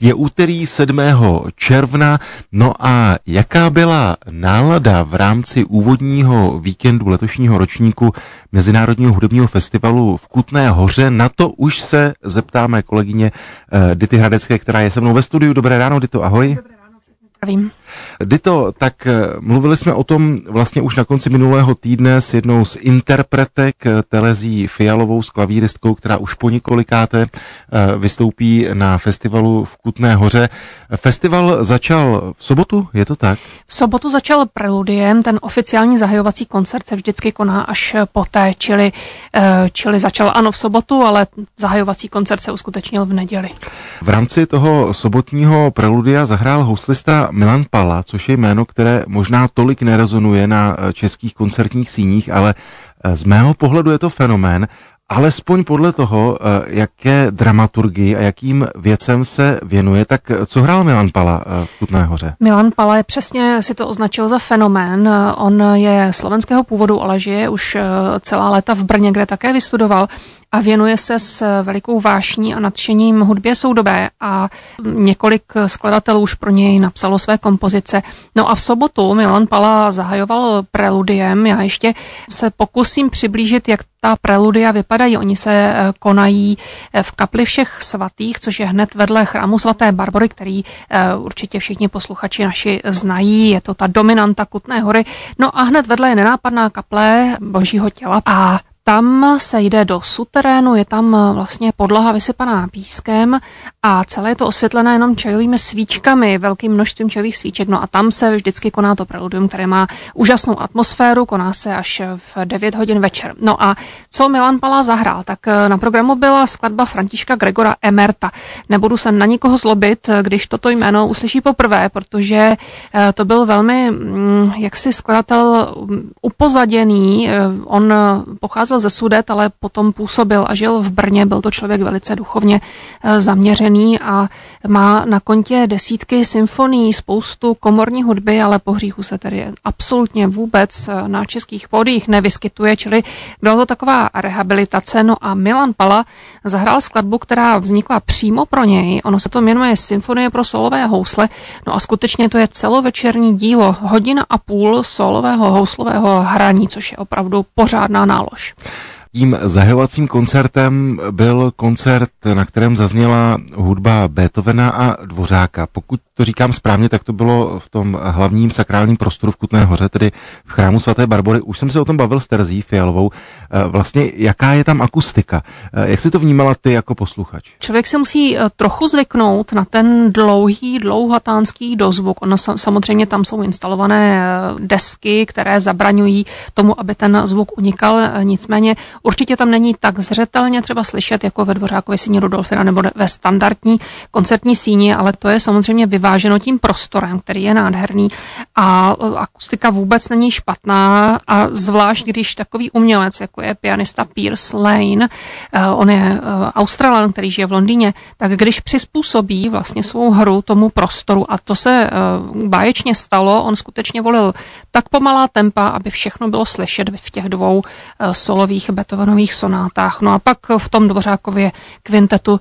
Je úterý 7. června, no a jaká byla nálada v rámci úvodního víkendu letošního ročníku Mezinárodního hudebního festivalu v Kutné hoře, na to už se zeptáme kolegyně uh, Dity Hradecké, která je se mnou ve studiu. Dobré ráno, Dito, ahoj. Dobré zdravím. Dito, tak eh, mluvili jsme o tom vlastně už na konci minulého týdne s jednou z interpretek eh, Telezí Fialovou, s klavíristkou, která už po několikáté eh, vystoupí na festivalu v Kutné hoře. Festival začal v sobotu, je to tak? V sobotu začal preludiem, ten oficiální zahajovací koncert se vždycky koná až poté, čili, čili začal ano v sobotu, ale zahajovací koncert se uskutečnil v neděli. V rámci toho sobotního preludia zahrál houslista Milan Pal Pala, což je jméno, které možná tolik nerezonuje na eh, českých koncertních síních, ale eh, z mého pohledu je to fenomén, alespoň podle toho, eh, jaké dramaturgii a jakým věcem se věnuje, tak co hrál Milan Pala v Kutné hoře? Milan Pala je přesně si to označil za fenomén. On je slovenského původu, ale žije už celá léta v Brně, kde také vystudoval a věnuje se s velikou vášní a nadšením hudbě soudobé a několik skladatelů už pro něj napsalo své kompozice. No a v sobotu Milan Pala zahajoval preludiem. Já ještě se pokusím přiblížit, jak ta preludia vypadají. Oni se eh, konají eh, v kapli všech svatých, což je hned vedle chrámu svaté Barbory, který eh, určitě všichni posluchači naši znají. Je to ta dominanta Kutné hory. No a hned vedle je nenápadná kaple Božího těla a tam se jde do suterénu, je tam eh, vlastně podlaha vysypaná pískem a celé je to osvětlené jenom čajovými svíčkami, velkým množstvím čajových svíček. No a tam se vždycky koná to preludium, které má úžasnou atmosféru, koná se až v 9 hodin večer. No a co Milan Palá zahrál? Tak eh, na programu byla skladba Františka Gregora Emerta. Nebudu se na nikoho zlobit, eh, když toto jméno uslyší poprvé, protože to byl velmi mm, jaksi skladatel mm, upozaděný. On pocházel ze Sudet, ale potom působil a žil v Brně. Byl to člověk velice duchovně eh, zaměřený a má na kontě desítky symfonií, spoustu komorní hudby, ale po hříchu se tedy absolutně vůbec eh, na českých pódiích nevyskytuje, čili byla to taková rehabilitace. No a Milan Pala zahrál skladbu, která vznikla přímo pro něj. Ono se to jmenuje Symfonie pro solové housle. No a skutečně to je celovečerní dílo, hodina a půl solového houslového hraní, což je opravdu pořádná nálož. Tím zahajovacím koncertem byl koncert, na kterém zazněla hudba Beethovena a Dvořáka. Pokud to říkám správně, tak to bylo v tom hlavním sakrálním prostoru v Kutné hoře, tedy v chrámu svaté Barbory. Už jsem se o tom bavil s Terzí Fialovou. Eh, vlastně, jaká je tam akustika? Eh, jak si to vnímala ty jako posluchač? Člověk se musí eh, trochu zvyknout na ten dlouhý, dlouhatánský dozvuk. Ono samozřejmě tam jsou instalované desky, které zabraňují tomu, aby ten zvuk unikal. Nicméně určitě tam není tak zřetelně třeba slyšet jako ve Dvořákově síni Rudolfina nebo ve standardní koncertní síni, ale to je samozřejmě vyvážené vyváženo tím prostorem, který je nádherný a akustika vůbec není špatná a zvlášť, když takový umělec, jako je pianista Pierce Lane, eh, on je eh, Australan, který žije v Londýně, tak když přizpůsobí vlastně svou hru tomu prostoru a to se eh, báječně stalo, on skutečně volil tak pomalá tempa, aby všechno bylo slyšet v těch dvou solových Beethovenových sonátách. No a pak v tom Dvořákově kvintetu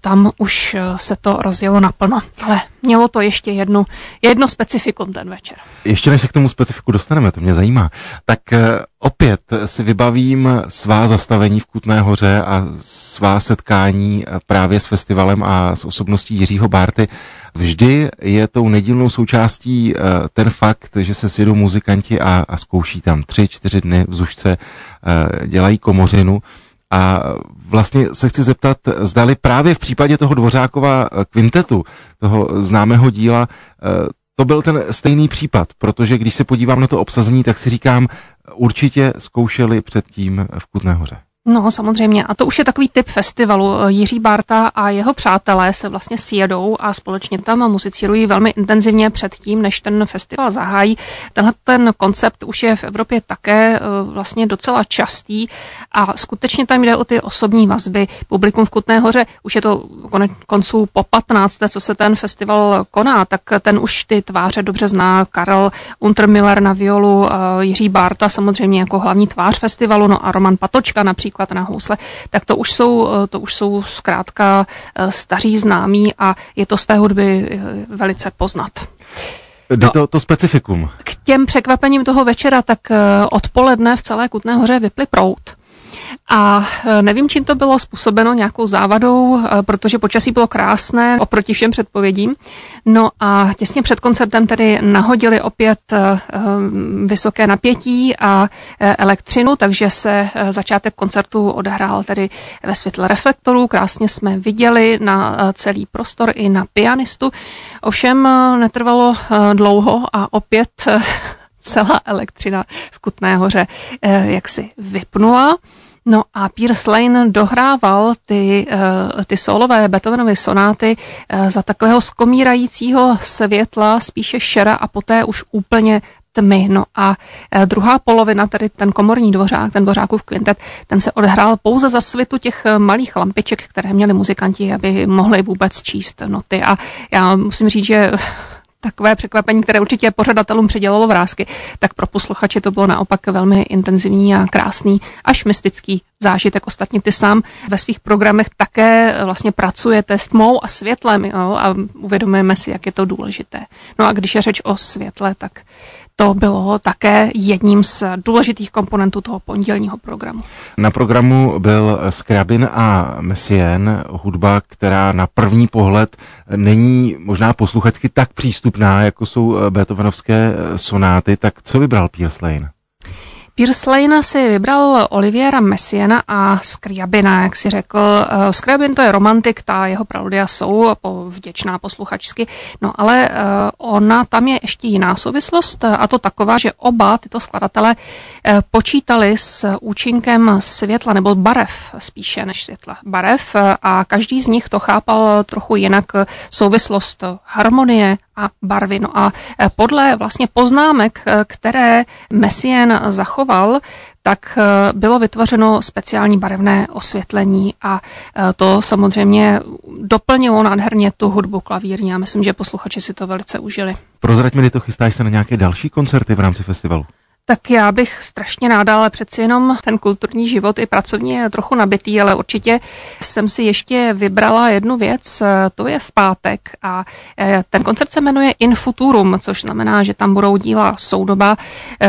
tam už se to rozjelo naplno. Ale mělo to ještě jednu, jedno specifikum ten večer. Ještě než se k tomu specifiku dostaneme, to mě zajímá, tak eh, opět si vybavím svá zastavení v Kutné hoře a svá setkání eh, právě s festivalem a s osobností Jiřího Bárty. Vždy je tou nedílnou součástí eh, ten fakt, že se sjedou muzikanti a, a zkouší tam tři, čtyři dny v Zušce, dělají komořinu a vlastně se chci zeptat, zdali právě v případě toho Dvořákova eh, kvintetu, toho známého díla, eh, to byl ten stejný případ, protože když se podívám na to obsazení, tak si říkám, určitě zkoušeli předtím v Kutné hoře. No, samozřejmě. A to už je takový typ festivalu. Jiří Barta a jeho přátelé se vlastně sjedou a společně tam muzicírují velmi intenzivně předtím, než ten festival zahájí. Tenhle ten koncept už je v Evropě také eh, vlastně docela častý a skutečně tam jde o ty osobní vazby. Publikum v Kutné hoře, už je to konec konců po 15. co se ten festival koná, tak ten už ty tváře dobře zná. Karel Untermiller na violu, eh, Jiří Barta samozřejmě jako hlavní tvář festivalu, no a Roman Patočka například například na housle, tak to už jsou, to už jsou zkrátka staří známí a je to z té hudby velice poznat. Jde no, to, to specifikum. K těm překvapením toho večera, tak odpoledne v celé Kutné hoře vyply prout. A e, nevím, čím to bylo způsobeno, nějakou závadou, e, protože počasí bylo krásné oproti všem předpovědím. No a těsně před koncertem tedy nahodili opět e, vysoké napětí a elektřinu, takže se začátek koncertu odehrál tedy ve světle reflektorů. Krásně jsme viděli na celý prostor i na pianistu. Ovšem netrvalo dlouho a opět celá elektřina v Kutné hoře jaksi vypnula. No a Pierce Lane dohrával ty, uh, ty solové Beethovenovy sonáty uh, za takového skomírajícího světla, spíše šera a poté už úplně tmy. No a uh, druhá polovina, tedy ten komorní dvořák, ten dvořákův kvintet, ten se odehrál pouze za svitu těch malých lampiček, které měli muzikanti, aby mohli vůbec číst noty. A já musím říct, že takové překvapení, které určitě pořadatelům předělalo vrázky, tak pro posluchače to bylo naopak velmi intenzivní a krásný, až mystický zážitek. Ostatně ty sám ve svých programech také vlastně pracujete s tmou a světlem jo, a uvědomujeme si, jak je to důležité. No a když je řeč o světle, tak to bylo také jedním z důležitých komponentů toho pondělního programu. Na programu byl Skrabin a Messien, hudba, která na první pohled není možná posluchačsky tak přístupná, jako jsou Beethovenovské sonáty. Tak co vybral Pierce Lane? Lane si vybral Oliviera Messiena a Scriabina, jak si řekl. Uh, Scriabin to je romantik, ta jeho pravdia jsou vděčná posluchačsky, no ale uh, ona tam je ještě jiná souvislost a to taková, že oba tyto skladatele uh, počítali s účinkem světla nebo barev spíše než světla. Barev a každý z nich to chápal trochu jinak souvislost harmonie a barvy. No a e, podle vlastně poznámek, e, které Messien zachoval, tak e, bylo vytvořeno speciální barevné osvětlení a to samozřejmě doplnilo nádherně tu hudbu klavírní. Já myslím, že posluchači si to velice užili. Prozrať mi, to chystáš se na nějaké další koncerty v rámci festivalu? Tak já bych strašně ráda, ale přeci jenom ten kulturní život i pracovní je trochu nabitý, ale určitě jsem si ještě vybrala jednu věc, to je v pátek a eh, ten koncert se jmenuje Infuturum, což znamená, že tam budou díla soudoba. Eh,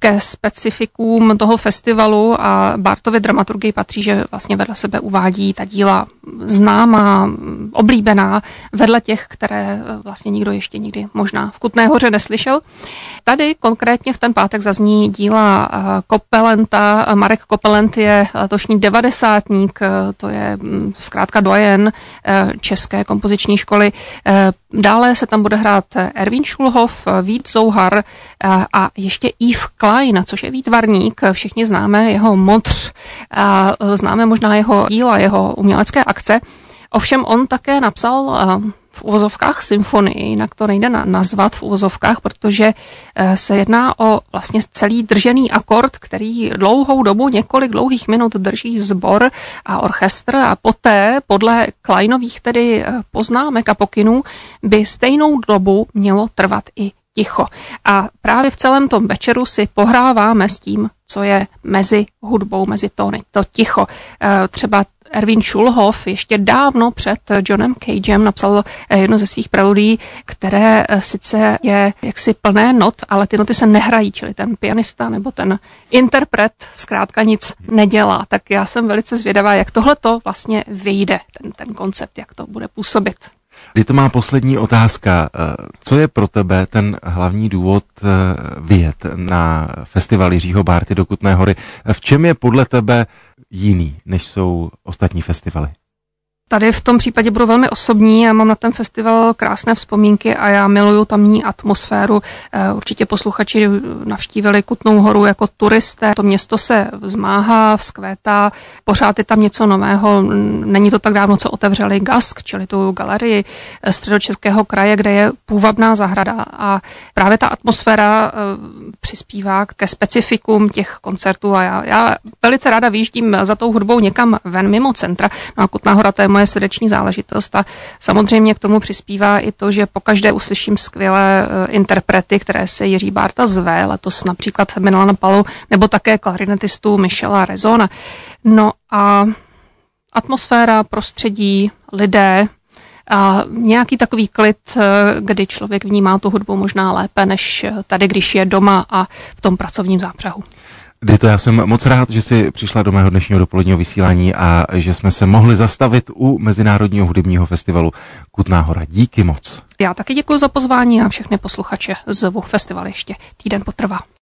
ke specifikům toho festivalu a Bartově dramaturgii patří, že vlastně vedle sebe uvádí ta díla známá, oblíbená, vedle těch, které vlastně nikdo ještě nikdy možná v Kutné hoře neslyšel. Tady konkrétně v ten pátek zazní díla eh, Kopelenta. Marek Kopelent je letošní devadesátník, eh, to je mm, zkrátka dojen eh, České kompoziční školy. Dále se tam bude hrát Erwin Schulhoff, Vít Zouhar a ještě Yves Klein, což je výtvarník. Všichni známe jeho modř, známe možná jeho díla, jeho umělecké akce. Ovšem on také napsal v uvozovkách symfonii, jinak to nejde nazvat v uvozovkách, protože e, se jedná o vlastně celý držený akord, který dlouhou dobu, několik dlouhých minut drží sbor a orchestr a poté podle Kleinových tedy e, poznámek a pokynů by stejnou dobu mělo trvat i ticho. A právě v celém tom večeru si pohráváme s tím, co je mezi hudbou, mezi tóny. To ticho. E, třeba Erwin Schulhoff ještě dávno před Johnem Cagem napsal eh, jedno ze svých preludí, které eh, sice je jaksi plné not, ale ty noty se nehrají, čili ten pianista nebo ten interpret zkrátka nic nedělá. Tak já jsem velice zvědavá, jak tohle to vlastně vyjde, ten, ten koncept, jak to bude působit. Kdy to má poslední otázka. Eh, co je pro tebe ten hlavní důvod vyjet na festival Jiřího Bárty do Kutné hory? V čem je podle tebe jiný, než jsou ostatní festivaly? Tady v tom případě budu velmi osobní. Já mám na ten festival krásné vzpomínky a já miluju tamní atmosféru. Eh, určitě posluchači navštívili Kutnou horu jako turisté. To město se zmáhá, vzkvétá, pořád je tam něco nového. Není to tak dávno, co otevřeli GASK, čili tu galerii eh, středočeského kraje, kde je půvabná zahrada. A právě ta atmosféra eh, přispívá ke specifikům těch koncertů a já, já velice ráda výjíždím za tou hudbou někam ven mimo centra. No a Kutná hora to je moje moje srdeční záležitost a samozřejmě k tomu přispívá i to, že pokaždé uslyším skvělé eh, interprety, které se Jiří Bárta zve, letos například Milana Palu, nebo také klarinetistu Michela Rezona. No a atmosféra, prostředí, lidé, a nějaký takový klid, eh, kdy člověk vnímá tu hudbu možná lépe, než tady, když je doma a v tom pracovním zápřahu. Dito, já jsem moc rád, že jsi přišla do mého dnešního dopoledního vysílání a že jsme se mohli zastavit u Mezinárodního hudebního festivalu Kutná hora. Díky moc. Já taky děkuji za pozvání a všechny posluchače zvu. Festival ještě týden potrvá.